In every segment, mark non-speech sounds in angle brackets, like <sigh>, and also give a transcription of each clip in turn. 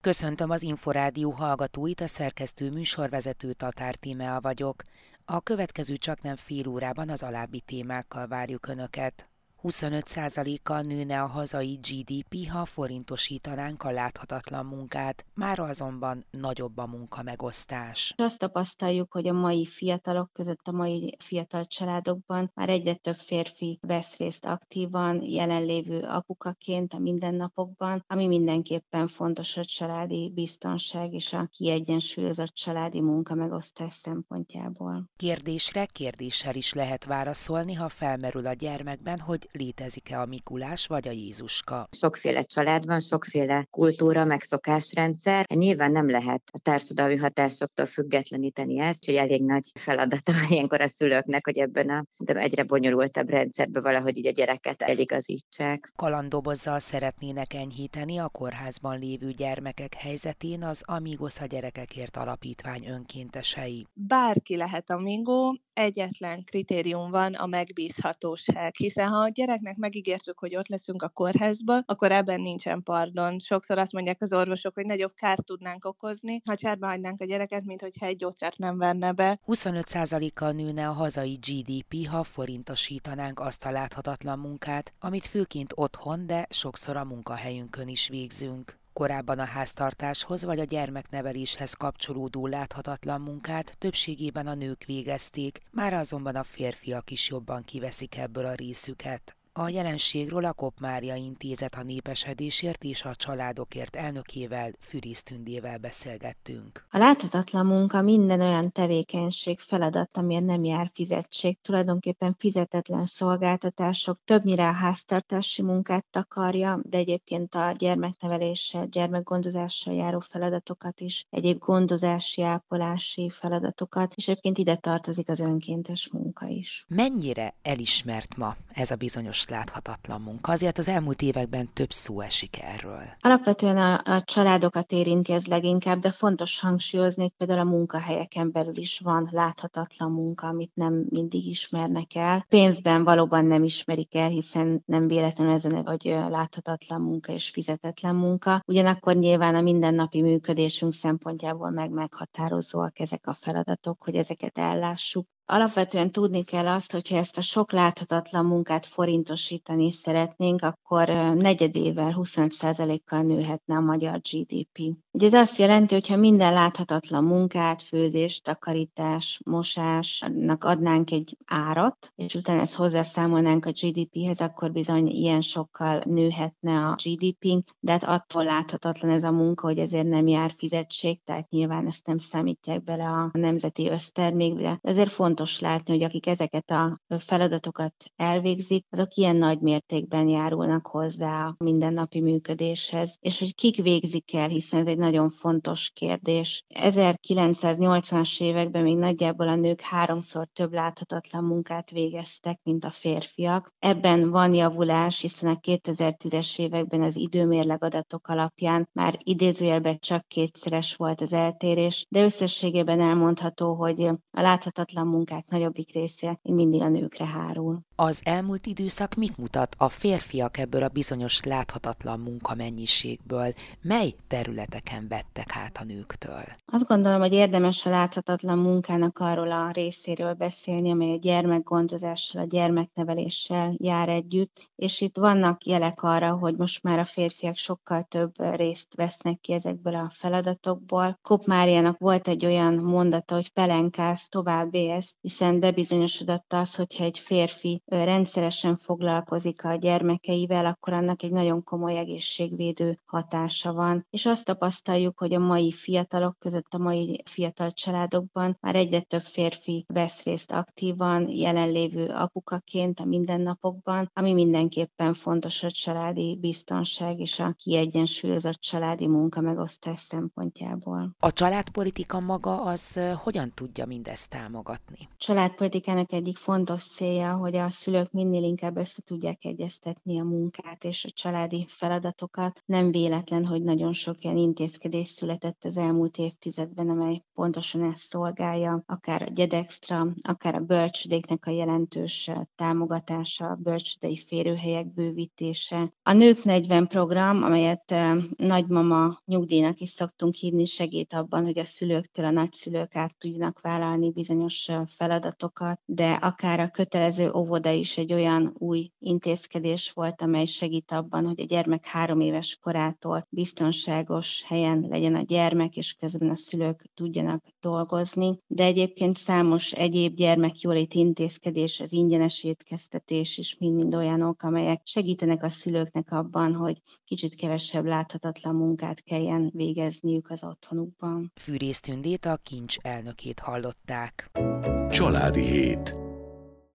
Köszöntöm az Inforádió hallgatóit, a szerkesztő műsorvezető Tatár Tímea vagyok. A következő csak nem fél órában az alábbi témákkal várjuk Önöket. 25%-kal nőne a hazai GDP, ha forintosítanánk a láthatatlan munkát, már azonban nagyobb a munka megosztás. Azt tapasztaljuk, hogy a mai fiatalok között, a mai fiatal családokban már egyre több férfi vesz részt aktívan, jelenlévő apukaként a mindennapokban, ami mindenképpen fontos a családi biztonság és a kiegyensúlyozott családi munka megosztás szempontjából. Kérdésre kérdéssel is lehet válaszolni, ha felmerül a gyermekben, hogy létezik-e a Mikulás vagy a Jézuska. Sokféle család van, sokféle kultúra, megszokásrendszer. Nyilván nem lehet a társadalmi hatásoktól függetleníteni ezt, hogy elég nagy feladata van ilyenkor a szülőknek, hogy ebben a szerintem egyre bonyolultabb rendszerben valahogy így a gyereket eligazítsák. Kalandobozzal szeretnének enyhíteni a kórházban lévő gyermekek helyzetén az Amigos a gyerekekért alapítvány önkéntesei. Bárki lehet Amigo, egyetlen kritérium van a megbízhatóság, hiszen ha a gyereknek megígértük, hogy ott leszünk a kórházba, akkor ebben nincsen pardon. Sokszor azt mondják az orvosok, hogy nagyobb kárt tudnánk okozni, ha csárba hagynánk a gyereket, mint hogyha egy gyógyszert nem venne be. 25%-kal nőne a hazai GDP, ha forintosítanánk azt a láthatatlan munkát, amit főként otthon, de sokszor a munkahelyünkön is végzünk. Korábban a háztartáshoz vagy a gyermekneveléshez kapcsolódó láthatatlan munkát többségében a nők végezték, már azonban a férfiak is jobban kiveszik ebből a részüket. A jelenségről a Kop Mária Intézet a népesedésért és a családokért elnökével, Fűrész Tündével beszélgettünk. A láthatatlan munka minden olyan tevékenység, feladat, amilyen nem jár fizetség, tulajdonképpen fizetetlen szolgáltatások, többnyire a háztartási munkát takarja, de egyébként a gyermekneveléssel, gyermekgondozással járó feladatokat is, egyéb gondozási, ápolási feladatokat, és egyébként ide tartozik az önkéntes munka is. Mennyire elismert ma ez a bizonyos láthatatlan munka. Azért az elmúlt években több szó esik erről. Alapvetően a, a családokat érinti ez leginkább, de fontos hangsúlyozni, hogy például a munkahelyeken belül is van láthatatlan munka, amit nem mindig ismernek el. Pénzben valóban nem ismerik el, hiszen nem véletlenül ezen, hogy láthatatlan munka és fizetetlen munka. Ugyanakkor nyilván a mindennapi működésünk szempontjából meg meghatározóak ezek a feladatok, hogy ezeket ellássuk. Alapvetően tudni kell azt, hogyha ezt a sok láthatatlan munkát forintosítani szeretnénk, akkor negyedével 25%-kal nőhetne a magyar GDP. Ugye ez azt jelenti, hogy ha minden láthatatlan munkát, főzés, takarítás, mosásnak adnánk egy árat, és utána ezt hozzászámolnánk a GDP-hez, akkor bizony ilyen sokkal nőhetne a GDP-nk, de hát attól láthatatlan ez a munka, hogy ezért nem jár fizetség, tehát nyilván ezt nem számítják bele a nemzeti össztermékbe. Ezért fontos fontos látni, hogy akik ezeket a feladatokat elvégzik, azok ilyen nagy mértékben járulnak hozzá a mindennapi működéshez, és hogy kik végzik el, hiszen ez egy nagyon fontos kérdés. 1980-as években még nagyjából a nők háromszor több láthatatlan munkát végeztek, mint a férfiak. Ebben van javulás, hiszen a 2010-es években az időmérleg adatok alapján már idézőjelben csak kétszeres volt az eltérés, de összességében elmondható, hogy a láthatatlan munka munkák nagyobbik része még mindig a nőkre hárul. Az elmúlt időszak mit mutat a férfiak ebből a bizonyos láthatatlan munkamennyiségből? Mely területeken vettek át a nőktől? Azt gondolom, hogy érdemes a láthatatlan munkának arról a részéről beszélni, amely a gyermekgondozással, a gyermekneveléssel jár együtt, és itt vannak jelek arra, hogy most már a férfiak sokkal több részt vesznek ki ezekből a feladatokból. Kop Máriának volt egy olyan mondata, hogy pelenkáz tovább ezt, hiszen bebizonyosodott az, hogyha egy férfi rendszeresen foglalkozik a gyermekeivel, akkor annak egy nagyon komoly egészségvédő hatása van. És azt tapasztaljuk, hogy a mai fiatalok között, a mai fiatal családokban már egyre több férfi vesz részt aktívan, jelenlévő apukaként a mindennapokban, ami mindenképpen fontos a családi biztonság és a kiegyensúlyozott családi munka megosztás szempontjából. A családpolitika maga az hogyan tudja mindezt támogatni? Családpolitikának egyik fontos célja, hogy a szülők minél inkább össze tudják egyeztetni a munkát és a családi feladatokat. Nem véletlen, hogy nagyon sok ilyen intézkedés született az elmúlt évtizedben, amely pontosan ezt szolgálja, akár a Gyedextra, akár a bölcsödéknek a jelentős támogatása, a bölcsödei férőhelyek bővítése. A Nők 40 program, amelyet nagymama nyugdíjnak is szoktunk hívni, segít abban, hogy a szülőktől a nagyszülők át tudjanak vállalni bizonyos feladatokat, de akár a kötelező óvoda is egy olyan új intézkedés volt, amely segít abban, hogy a gyermek három éves korától biztonságos helyen legyen a gyermek, és közben a szülők tudjanak dolgozni. De egyébként számos egyéb gyermekjólét intézkedés, az ingyenes étkeztetés is mind-mind olyanok, amelyek segítenek a szülőknek abban, hogy kicsit kevesebb láthatatlan munkát kelljen végezniük az otthonukban. Fűrész Tündét a kincs elnökét hallották. Családi hét.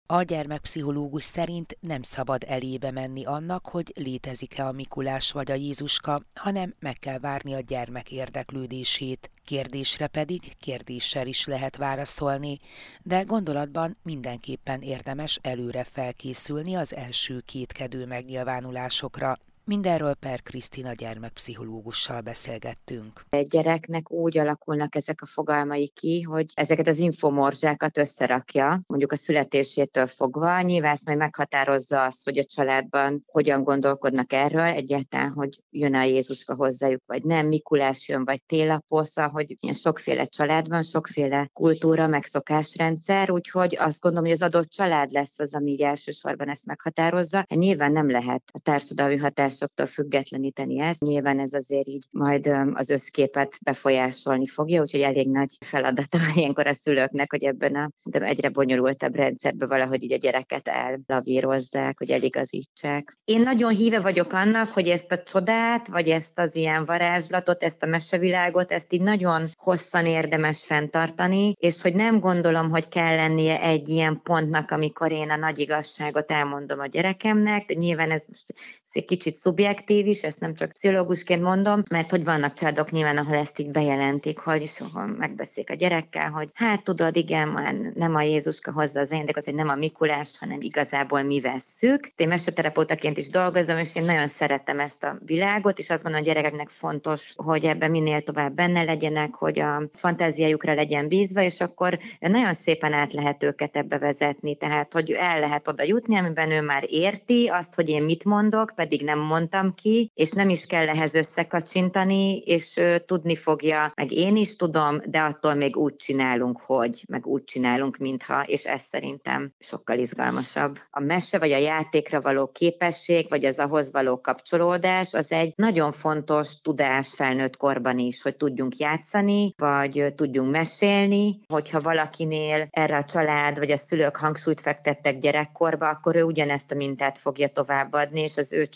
A gyermekpszichológus szerint nem szabad elébe menni annak, hogy létezik-e a Mikulás vagy a Jézuska, hanem meg kell várni a gyermek érdeklődését. Kérdésre pedig kérdéssel is lehet válaszolni, de gondolatban mindenképpen érdemes előre felkészülni az első kétkedő megnyilvánulásokra. Mindenről Per Krisztina gyermekpszichológussal beszélgettünk. Egy gyereknek úgy alakulnak ezek a fogalmai ki, hogy ezeket az infomorzsákat összerakja, mondjuk a születésétől fogva. Nyilván ezt majd meghatározza azt, hogy a családban hogyan gondolkodnak erről, egyáltalán, hogy jön a Jézuska hozzájuk, vagy nem, Mikulás jön, vagy télaposza, hogy ilyen sokféle család van, sokféle kultúra, meg szokásrendszer, úgyhogy azt gondolom, hogy az adott család lesz az, ami így elsősorban ezt meghatározza. Hát nyilván nem lehet a társadalmi hatás hatásoktól függetleníteni ezt. Nyilván ez azért így majd az összképet befolyásolni fogja, úgyhogy elég nagy feladata ilyenkor a szülőknek, hogy ebben a szerintem egyre bonyolultabb rendszerben valahogy így a gyereket ellavírozzák, hogy eligazítsák. Én nagyon híve vagyok annak, hogy ezt a csodát, vagy ezt az ilyen varázslatot, ezt a mesevilágot, ezt így nagyon hosszan érdemes fenntartani, és hogy nem gondolom, hogy kell lennie egy ilyen pontnak, amikor én a nagy igazságot elmondom a gyerekemnek, nyilván ez most egy kicsit szubjektív is, ezt nem csak pszichológusként mondom, mert hogy vannak családok nyilván, ahol ezt így bejelentik, hogy soha megbeszélik a gyerekkel, hogy hát tudod, igen, már nem a Jézuska hozza az ajándékot, hogy nem a Mikulást, hanem igazából mi vesszük. Én mesterterapeutaként is dolgozom, és én nagyon szeretem ezt a világot, és azt gondolom, a gyerekeknek fontos, hogy ebben minél tovább benne legyenek, hogy a fantáziájukra legyen bízva, és akkor nagyon szépen át lehet őket ebbe vezetni, tehát hogy el lehet oda jutni, amiben ő már érti azt, hogy én mit mondok, pedig nem mondtam ki, és nem is kell ehhez összekacsintani, és ő, tudni fogja, meg én is tudom, de attól még úgy csinálunk, hogy, meg úgy csinálunk, mintha, és ez szerintem sokkal izgalmasabb. A mese vagy a játékra való képesség, vagy az ahhoz való kapcsolódás, az egy nagyon fontos tudás felnőtt korban is, hogy tudjunk játszani, vagy tudjunk mesélni, hogyha valakinél erre a család vagy a szülők hangsúlyt fektettek gyerekkorba, akkor ő ugyanezt a mintát fogja továbbadni, és az ő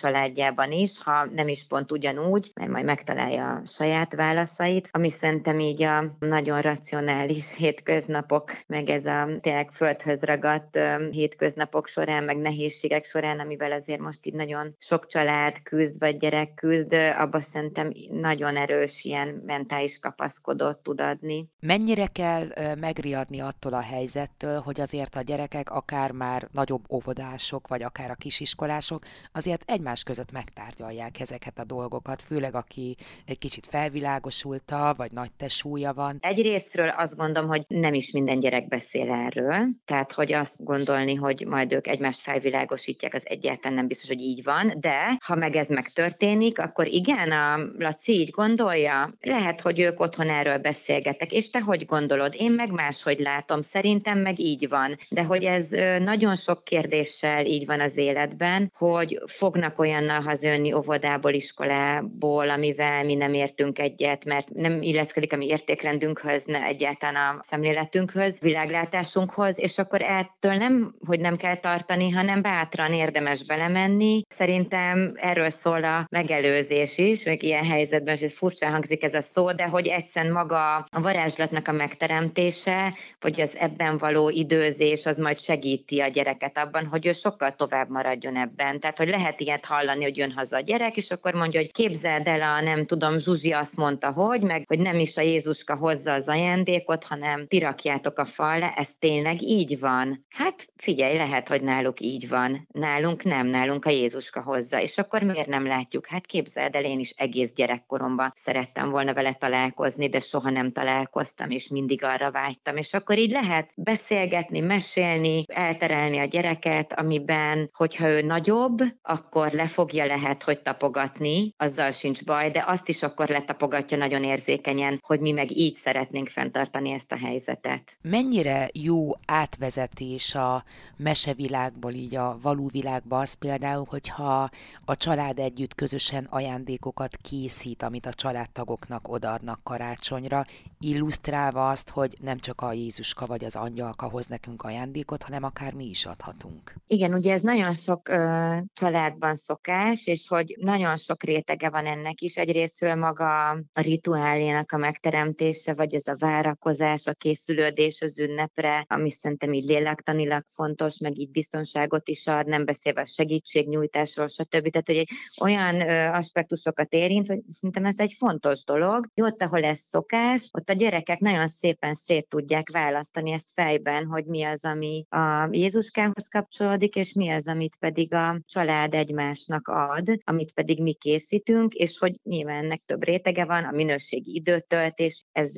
családjában is, ha nem is pont ugyanúgy, mert majd megtalálja a saját válaszait, ami szerintem így a nagyon racionális <laughs> hétköznapok, meg ez a tényleg földhöz ragadt hétköznapok során, meg nehézségek során, amivel azért most így nagyon sok család küzd, vagy gyerek küzd, abba szerintem nagyon erős ilyen mentális kapaszkodót tud adni. Mennyire kell megriadni attól a helyzettől, hogy azért a gyerekek akár már nagyobb óvodások, vagy akár a kisiskolások azért egymás között megtárgyalják ezeket a dolgokat, főleg aki egy kicsit felvilágosulta, vagy nagy tesúja van. Egyrésztről azt gondolom, hogy nem is minden gyerek beszél erről, tehát hogy azt gondolni, hogy majd ők egymást felvilágosítják, az egyáltalán nem biztos, hogy így van, de ha meg ez megtörténik, akkor igen, a Laci így gondolja, lehet, hogy ők otthon erről beszélgetek, és te hogy gondolod? Én meg máshogy látom, szerintem meg így van, de hogy ez nagyon sok kérdéssel így van az életben, hogy fognak olyannal hazajönni óvodából, iskolából, amivel mi nem értünk egyet, mert nem illeszkedik a mi értékrendünkhöz, ne egyáltalán a szemléletünkhöz, világlátásunkhoz, és akkor ettől nem, hogy nem kell tartani, hanem bátran érdemes belemenni. Szerintem erről szól a megelőzés is, meg ilyen helyzetben, és ez furcsa hangzik ez a szó, de hogy egyszerűen maga a varázslatnak a megteremtése, vagy az ebben való időzés, az majd segíti a gyereket abban, hogy ő sokkal tovább maradjon ebben. Tehát, hogy lehet ilyet hallani, hogy jön haza a gyerek, és akkor mondja, hogy képzeld el, a nem tudom, Zsuzsi azt mondta, hogy, meg hogy nem is a Jézuska hozza az ajándékot, hanem ti rakjátok a falra, ez tényleg így van. Hát figyelj, lehet, hogy náluk így van. Nálunk nem, nálunk a Jézuska hozza. És akkor miért nem látjuk? Hát képzeld el, én is egész gyerekkoromban szerettem volna vele találkozni, de soha nem találkoztam, és mindig arra vágytam. És akkor így lehet beszélgetni, mesélni, elterelni a gyereket, amiben, hogyha ő nagyobb, akkor lehet, hogy tapogatni, azzal sincs baj, de azt is akkor letapogatja nagyon érzékenyen, hogy mi meg így szeretnénk fenntartani ezt a helyzetet. Mennyire jó átvezetés a mesevilágból így a való világba az például, hogyha a család együtt közösen ajándékokat készít, amit a családtagoknak odaadnak karácsonyra, illusztrálva azt, hogy nem csak a Jézuska vagy az angyalka hoz nekünk ajándékot, hanem akár mi is adhatunk. Igen, ugye ez nagyon sok ö, családban szokás, és hogy nagyon sok rétege van ennek is. Egyrésztről maga a rituálének a megteremtése, vagy ez a várakozás, a készülődés az ünnepre, ami szerintem így lélektanilag fontos, meg így biztonságot is ad, nem beszélve a segítségnyújtásról, stb. Tehát, hogy egy olyan ö, aspektusokat érint, hogy szerintem ez egy fontos dolog. Ott, ahol ez szokás, ott a gyerekek nagyon szépen szét tudják választani ezt fejben, hogy mi az, ami a Jézuskához kapcsolódik, és mi az, amit pedig a család egymásnak ad, amit pedig mi készítünk, és hogy nyilván ennek több rétege van, a minőségi időtöltés, ez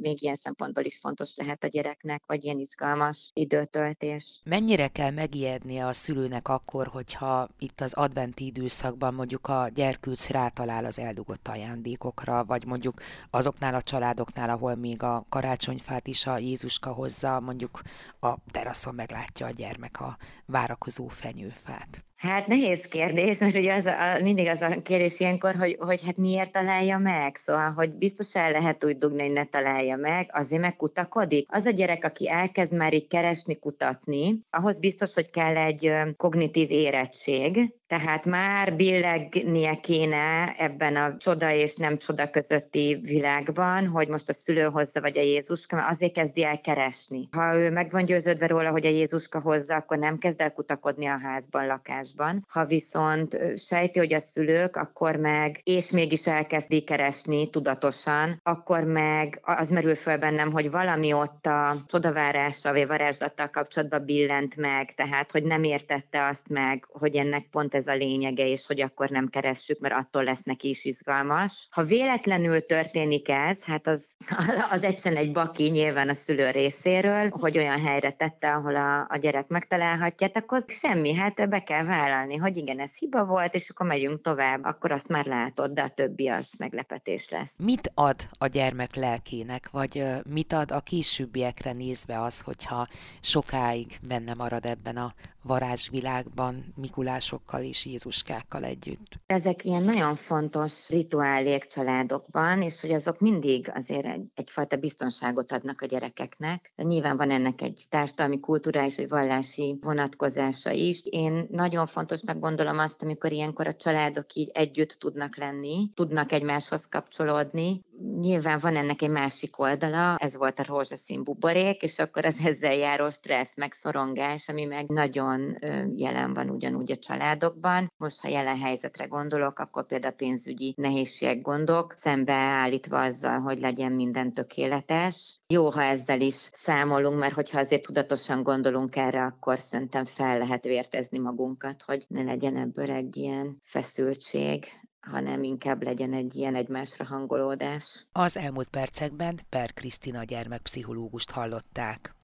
még ilyen szempontból is fontos lehet a gyereknek, vagy ilyen izgalmas időtöltés. Mennyire kell megijednie a szülőnek akkor, hogyha itt az adventi időszakban mondjuk a gyerkőc rátalál az eldugott ajándékokra, vagy mondjuk azoknál a családoknál, ahol még a karácsonyfát is a Jézuska hozza, mondjuk a teraszon meglátja a gyermek a várakozó fenyőfát. Hát nehéz kérdés, mert ugye az a, mindig az a kérdés ilyenkor, hogy, hogy hát miért találja meg, szóval, hogy biztos el lehet úgy dugni, hogy ne találja meg, azért meg kutakodik. Az a gyerek, aki elkezd már így keresni, kutatni, ahhoz biztos, hogy kell egy kognitív érettség, tehát már billegnie kéne ebben a csoda és nem csoda közötti világban, hogy most a szülő hozza, vagy a Jézuska, mert azért kezdi el keresni. Ha ő meg van győződve róla, hogy a Jézuska hozza, akkor nem kezd el kutakodni a házban, lakásban. Ha viszont sejti, hogy a szülők, akkor meg, és mégis elkezdi keresni tudatosan, akkor meg az merül föl bennem, hogy valami ott a csodavárással, vagy varázslattal kapcsolatban billent meg, tehát hogy nem értette azt meg, hogy ennek pont ez a lényege, és hogy akkor nem keressük, mert attól lesz neki is izgalmas. Ha véletlenül történik ez, hát az, <laughs> az egyszerűen egy baki nyilván a szülő részéről, hogy olyan helyre tette, ahol a, a gyerek megtalálhatja, akkor semmi, hát be kell vállalni, hogy igen, ez hiba volt, és akkor megyünk tovább, akkor azt már látod, de a többi az meglepetés lesz. Mit ad a gyermek lelkének, vagy mit ad a későbbiekre nézve az, hogyha sokáig benne marad ebben a varázsvilágban Mikulásokkal és Jézuskákkal együtt. Ezek ilyen nagyon fontos rituálék családokban, és hogy azok mindig azért egy, egyfajta biztonságot adnak a gyerekeknek. Nyilván van ennek egy társadalmi, kulturális vagy vallási vonatkozása is. Én nagyon fontosnak gondolom azt, amikor ilyenkor a családok így együtt tudnak lenni, tudnak egymáshoz kapcsolódni. Nyilván van ennek egy másik oldala, ez volt a rózsaszín buborék, és akkor az <laughs> ezzel járó stressz, meg szorongás, ami meg nagyon jelen van ugyanúgy a családokban. Most, ha jelen helyzetre gondolok, akkor például pénzügyi nehézségek gondok, szembeállítva azzal, hogy legyen minden tökéletes. Jó, ha ezzel is számolunk, mert hogyha azért tudatosan gondolunk erre, akkor szerintem fel lehet vértezni magunkat, hogy ne legyen ebből egy ilyen feszültség, hanem inkább legyen egy ilyen egymásra hangolódás. Az elmúlt percekben Per Krisztina gyermekpszichológust hallották.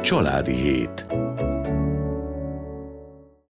Családi hét.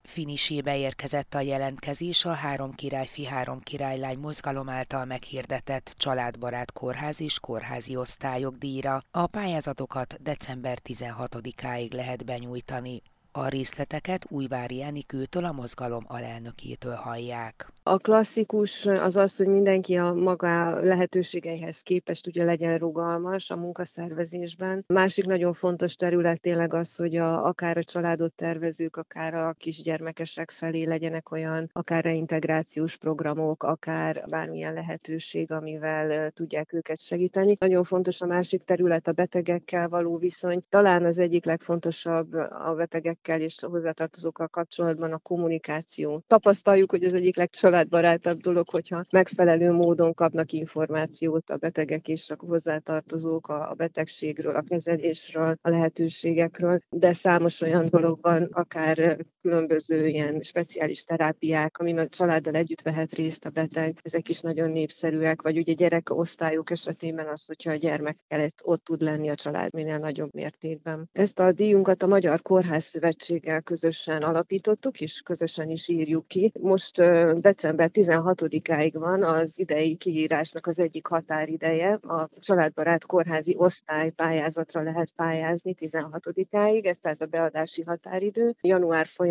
Finisébe érkezett a jelentkezés a Három királyfi, Három királylány mozgalom által meghirdetett családbarát kórház és kórházi osztályok díjra. A pályázatokat december 16-áig lehet benyújtani. A részleteket Újvári Enikőtől a mozgalom alelnökétől hallják. A klasszikus az az, hogy mindenki a maga lehetőségeihez képest ugye legyen rugalmas a munkaszervezésben. Másik nagyon fontos terület tényleg az, hogy a, akár a családot tervezők, akár a kisgyermekesek felé legyenek olyan akár reintegrációs programok, akár bármilyen lehetőség, amivel tudják őket segíteni. Nagyon fontos a másik terület a betegekkel való viszony. Talán az egyik legfontosabb a betegek gyerekekkel és hozzátartozókkal kapcsolatban a kommunikáció. Tapasztaljuk, hogy ez egyik legcsaládbarátabb dolog, hogyha megfelelő módon kapnak információt a betegek és a hozzátartozók a betegségről, a kezelésről, a lehetőségekről, de számos olyan dolog van, akár különböző ilyen speciális terápiák, amin a családdal együtt vehet részt a beteg, ezek is nagyon népszerűek, vagy ugye gyerekosztályok esetében az, hogyha a gyermek kellett ott tud lenni a család minél nagyobb mértékben. Ezt a díjunkat a Magyar Kórház Szövetséggel közösen alapítottuk, és közösen is írjuk ki. Most december 16-áig van az idei kiírásnak az egyik határideje. A családbarát kórházi osztály pályázatra lehet pályázni 16-áig, ez tehát a beadási határidő. Január folyamán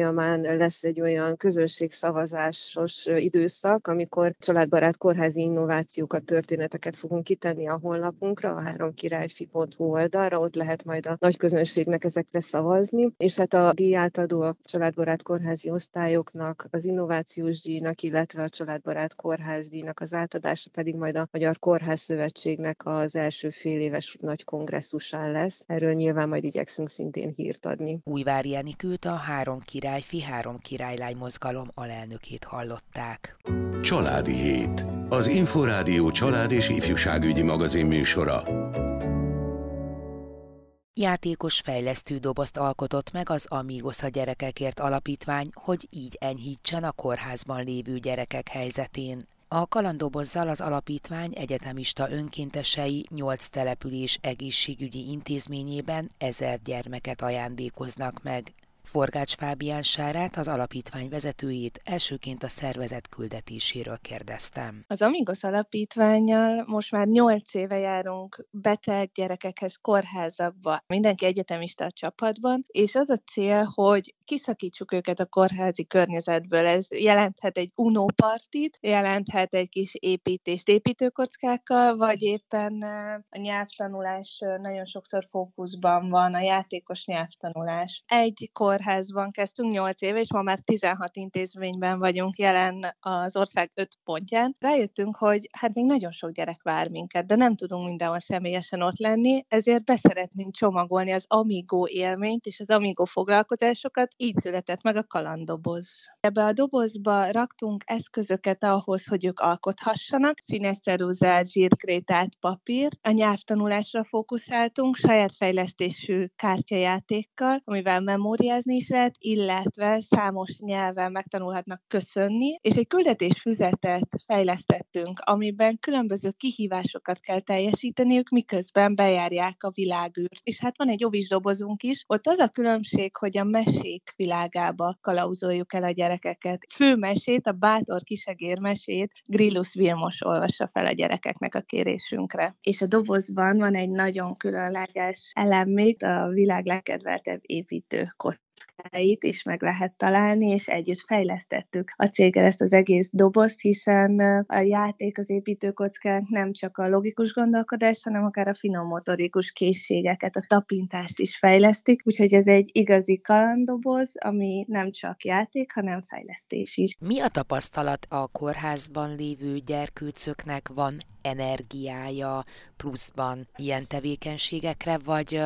lesz egy olyan közönségszavazásos időszak, amikor családbarát kórházi innovációkat, történeteket fogunk kitenni a honlapunkra, a háromkirályfi.hu oldalra, ott lehet majd a nagy közönségnek ezekre szavazni, és hát a díjátadó a családbarát kórházi osztályoknak, az innovációs díjnak, illetve a családbarát kórházdíjnak az átadása pedig majd a Magyar Kórház Szövetségnek az első fél éves nagy kongresszusán lesz. Erről nyilván majd igyekszünk szintén hírt adni. Újvári Enikőt a Három királyfi, Három királylány mozgalom alelnökét hallották. Családi Hét. Az Inforádió család és ifjúságügyi magazin műsora. Játékos fejlesztő dobozt alkotott meg az Amigos a gyerekekért alapítvány, hogy így enyhítsen a kórházban lévő gyerekek helyzetén. A kalandobozzal az alapítvány egyetemista önkéntesei nyolc település egészségügyi intézményében ezer gyermeket ajándékoznak meg. Forgács Fábián Sárát, az alapítvány vezetőjét elsőként a szervezet küldetéséről kérdeztem. Az Amigos alapítványjal most már nyolc éve járunk beteg gyerekekhez kórházakba. Mindenki egyetemista a csapatban, és az a cél, hogy kiszakítsuk őket a kórházi környezetből. Ez jelenthet egy unópartit, jelenthet egy kis építést építőkockákkal, vagy éppen a nyelvtanulás nagyon sokszor fókuszban van, a játékos nyelvtanulás. Egy kor kórházban kezdtünk 8 éve, és ma már 16 intézményben vagyunk jelen az ország 5 pontján. Rájöttünk, hogy hát még nagyon sok gyerek vár minket, de nem tudunk mindenhol személyesen ott lenni, ezért beszeretnénk csomagolni az Amigo élményt és az Amigo foglalkozásokat, így született meg a kalandoboz. Ebbe a dobozba raktunk eszközöket ahhoz, hogy ők alkothassanak, színes ceruzát, zsírkrétát, papír. A nyelvtanulásra fókuszáltunk, saját fejlesztésű kártyajátékkal, amivel memóriázni dolgozni is lehet, illetve számos nyelven megtanulhatnak köszönni, és egy küldetésfüzetet fejlesztettünk, amiben különböző kihívásokat kell teljesíteniük, miközben bejárják a világűrt. És hát van egy ovis dobozunk is, ott az a különbség, hogy a mesék világába kalauzoljuk el a gyerekeket. Főmesét, a bátor kisegér mesét Grillus Vilmos olvassa fel a gyerekeknek a kérésünkre. És a dobozban van egy nagyon különleges elem még, a világ legkedveltebb építő kockáit is meg lehet találni, és együtt fejlesztettük a céggel ezt az egész dobozt, hiszen a játék, az építőkockák nem csak a logikus gondolkodást, hanem akár a finom motorikus készségeket, a tapintást is fejlesztik, úgyhogy ez egy igazi kalandoboz, ami nem csak játék, hanem fejlesztés is. Mi a tapasztalat a kórházban lévő gyerkőcöknek? Van energiája pluszban ilyen tevékenységekre, vagy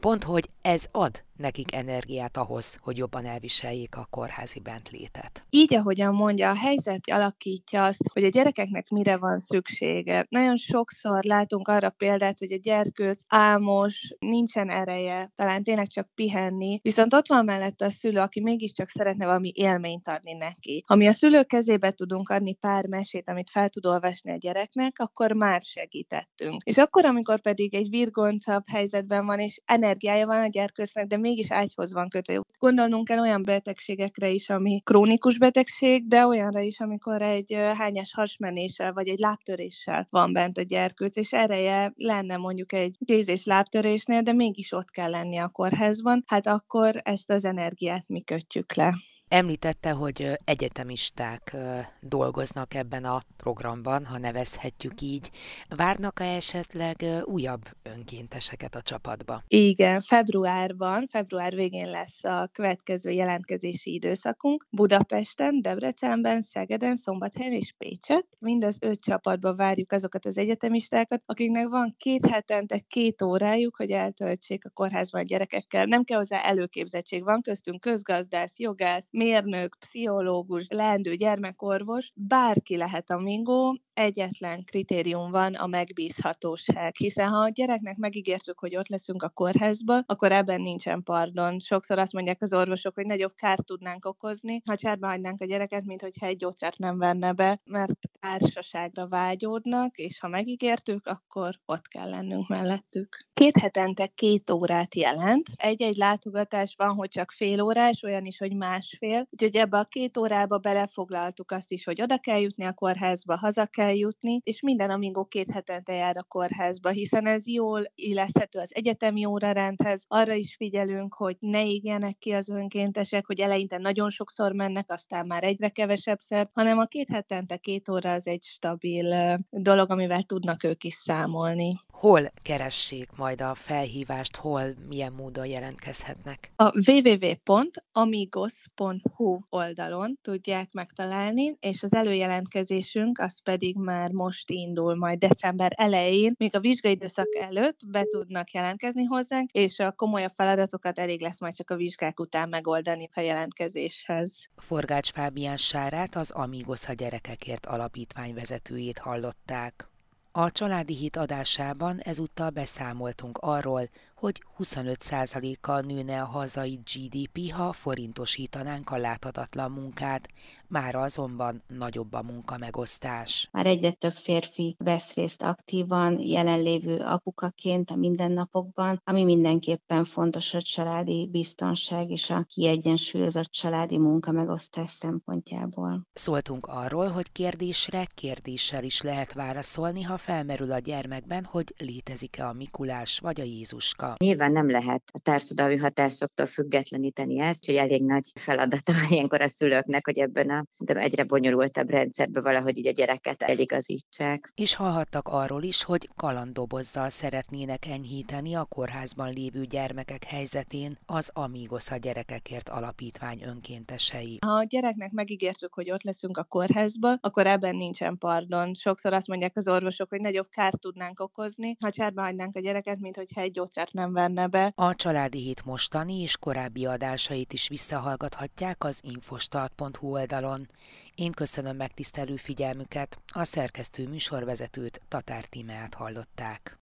pont, hogy ez ad nekik energiát ahhoz, hogy jobban elviseljék a kórházi bentlétet. Így, ahogyan mondja, a helyzet alakítja azt, hogy a gyerekeknek mire van szüksége. Nagyon sokszor látunk arra példát, hogy a gyerkőc álmos, nincsen ereje, talán tényleg csak pihenni, viszont ott van mellette a szülő, aki mégiscsak szeretne valami élményt adni neki. Ha mi a szülő kezébe tudunk adni pár mesét, amit fel tud olvasni a gyereknek, akkor már segítettünk. És akkor, amikor pedig egy virgoncabb helyzetben van, és energiája van a gyerkőcnek, de mégis ágyhoz van kötve. Gondolnunk kell olyan betegségekre is, ami krónikus betegség, de olyanra is, amikor egy hányás hasmenéssel vagy egy lábtöréssel van bent a gyerkőc, és ereje lenne mondjuk egy kéz- és lábtörésnél, de mégis ott kell lenni a kórházban, hát akkor ezt az energiát mi kötjük le. Említette, hogy egyetemisták dolgoznak ebben a programban, ha nevezhetjük így. Várnak-e esetleg újabb önkénteseket a csapatba. Igen, februárban, február végén lesz a következő jelentkezési időszakunk Budapesten, Debrecenben, Szegeden, Szombathelyen és Pécset. Mind az öt csapatba várjuk azokat az egyetemistákat, akiknek van két hetente két órájuk, hogy eltöltsék a kórházban a gyerekekkel. Nem kell hozzá előképzettség, van köztünk közgazdász, jogász, mérnök, pszichológus, leendő gyermekorvos, bárki lehet a mingó, egyetlen kritérium van a megbízhatóság, hiszen ha a gyereknek megígértük, hogy ott leszünk a kórházba, akkor ebben nincsen pardon. Sokszor azt mondják az orvosok, hogy nagyobb kárt tudnánk okozni, ha cserbe hagynánk a gyereket, mint hogyha egy gyógyszert nem venne be, mert társaságra vágyódnak, és ha megígértük, akkor ott kell lennünk mellettük. Két hetente két órát jelent. Egy-egy látogatás van, hogy csak fél órás, olyan is, hogy másfél. Úgyhogy ebbe a két órába belefoglaltuk azt is, hogy oda kell jutni a kórházba, haza kell jutni, és minden amingó két hetente jár a kórházba, hiszen ez jól illeszthető az egyetemi órarendhez. Arra is figyelünk, hogy ne égjenek ki az önkéntesek, hogy eleinte nagyon sokszor mennek, aztán már egyre kevesebbszer, hanem a két hetente két óra az egy stabil dolog, amivel tudnak ők is számolni. Hol keressék majd a felhívást, hol, milyen módon jelentkezhetnek? A www.amigos.hu oldalon tudják megtalálni, és az előjelentkezésünk az pedig már most indul, majd december elején, még a vizsgaidőszak előtt be tudnak jelentkezni hozzánk, és a komolyabb feladatokat elég lesz majd csak a vizsgák után megoldani a jelentkezéshez. Forgács Fábián Sárát, az Amigos a gyerekekért alapítvány vezetőjét hallották. A családi hit adásában ezúttal beszámoltunk arról, hogy 25%-kal nőne a hazai GDP, ha forintosítanánk a láthatatlan munkát, már azonban nagyobb a munka megosztás. Már egyre több férfi vesz részt aktívan, jelenlévő apukaként a mindennapokban, ami mindenképpen fontos a családi biztonság és a kiegyensúlyozott családi munka megosztás szempontjából. Szóltunk arról, hogy kérdésre kérdéssel is lehet válaszolni, ha felmerül a gyermekben, hogy létezik-e a Mikulás vagy a Jézuska. Nyilván nem lehet a társadalmi hatásoktól függetleníteni ezt, hogy elég nagy feladata ilyenkor a szülőknek, hogy ebben a szerintem egyre bonyolultabb rendszerben valahogy így a gyereket eligazítsák. És hallhattak arról is, hogy kalandobozzal szeretnének enyhíteni a kórházban lévő gyermekek helyzetén az Amigos a gyerekekért alapítvány önkéntesei. Ha a gyereknek megígértük, hogy ott leszünk a kórházba, akkor ebben nincsen pardon. Sokszor azt mondják az orvosok, hogy nagyobb kárt tudnánk okozni, ha cserbe hagynánk a gyereket, mint hogyha egy gyógyszert nem venne be. A Családi Hét mostani és korábbi adásait is visszahallgathatják az infostart.hu oldalon. Én köszönöm megtisztelő figyelmüket, a szerkesztő műsorvezetőt Tatár Tímeát hallották.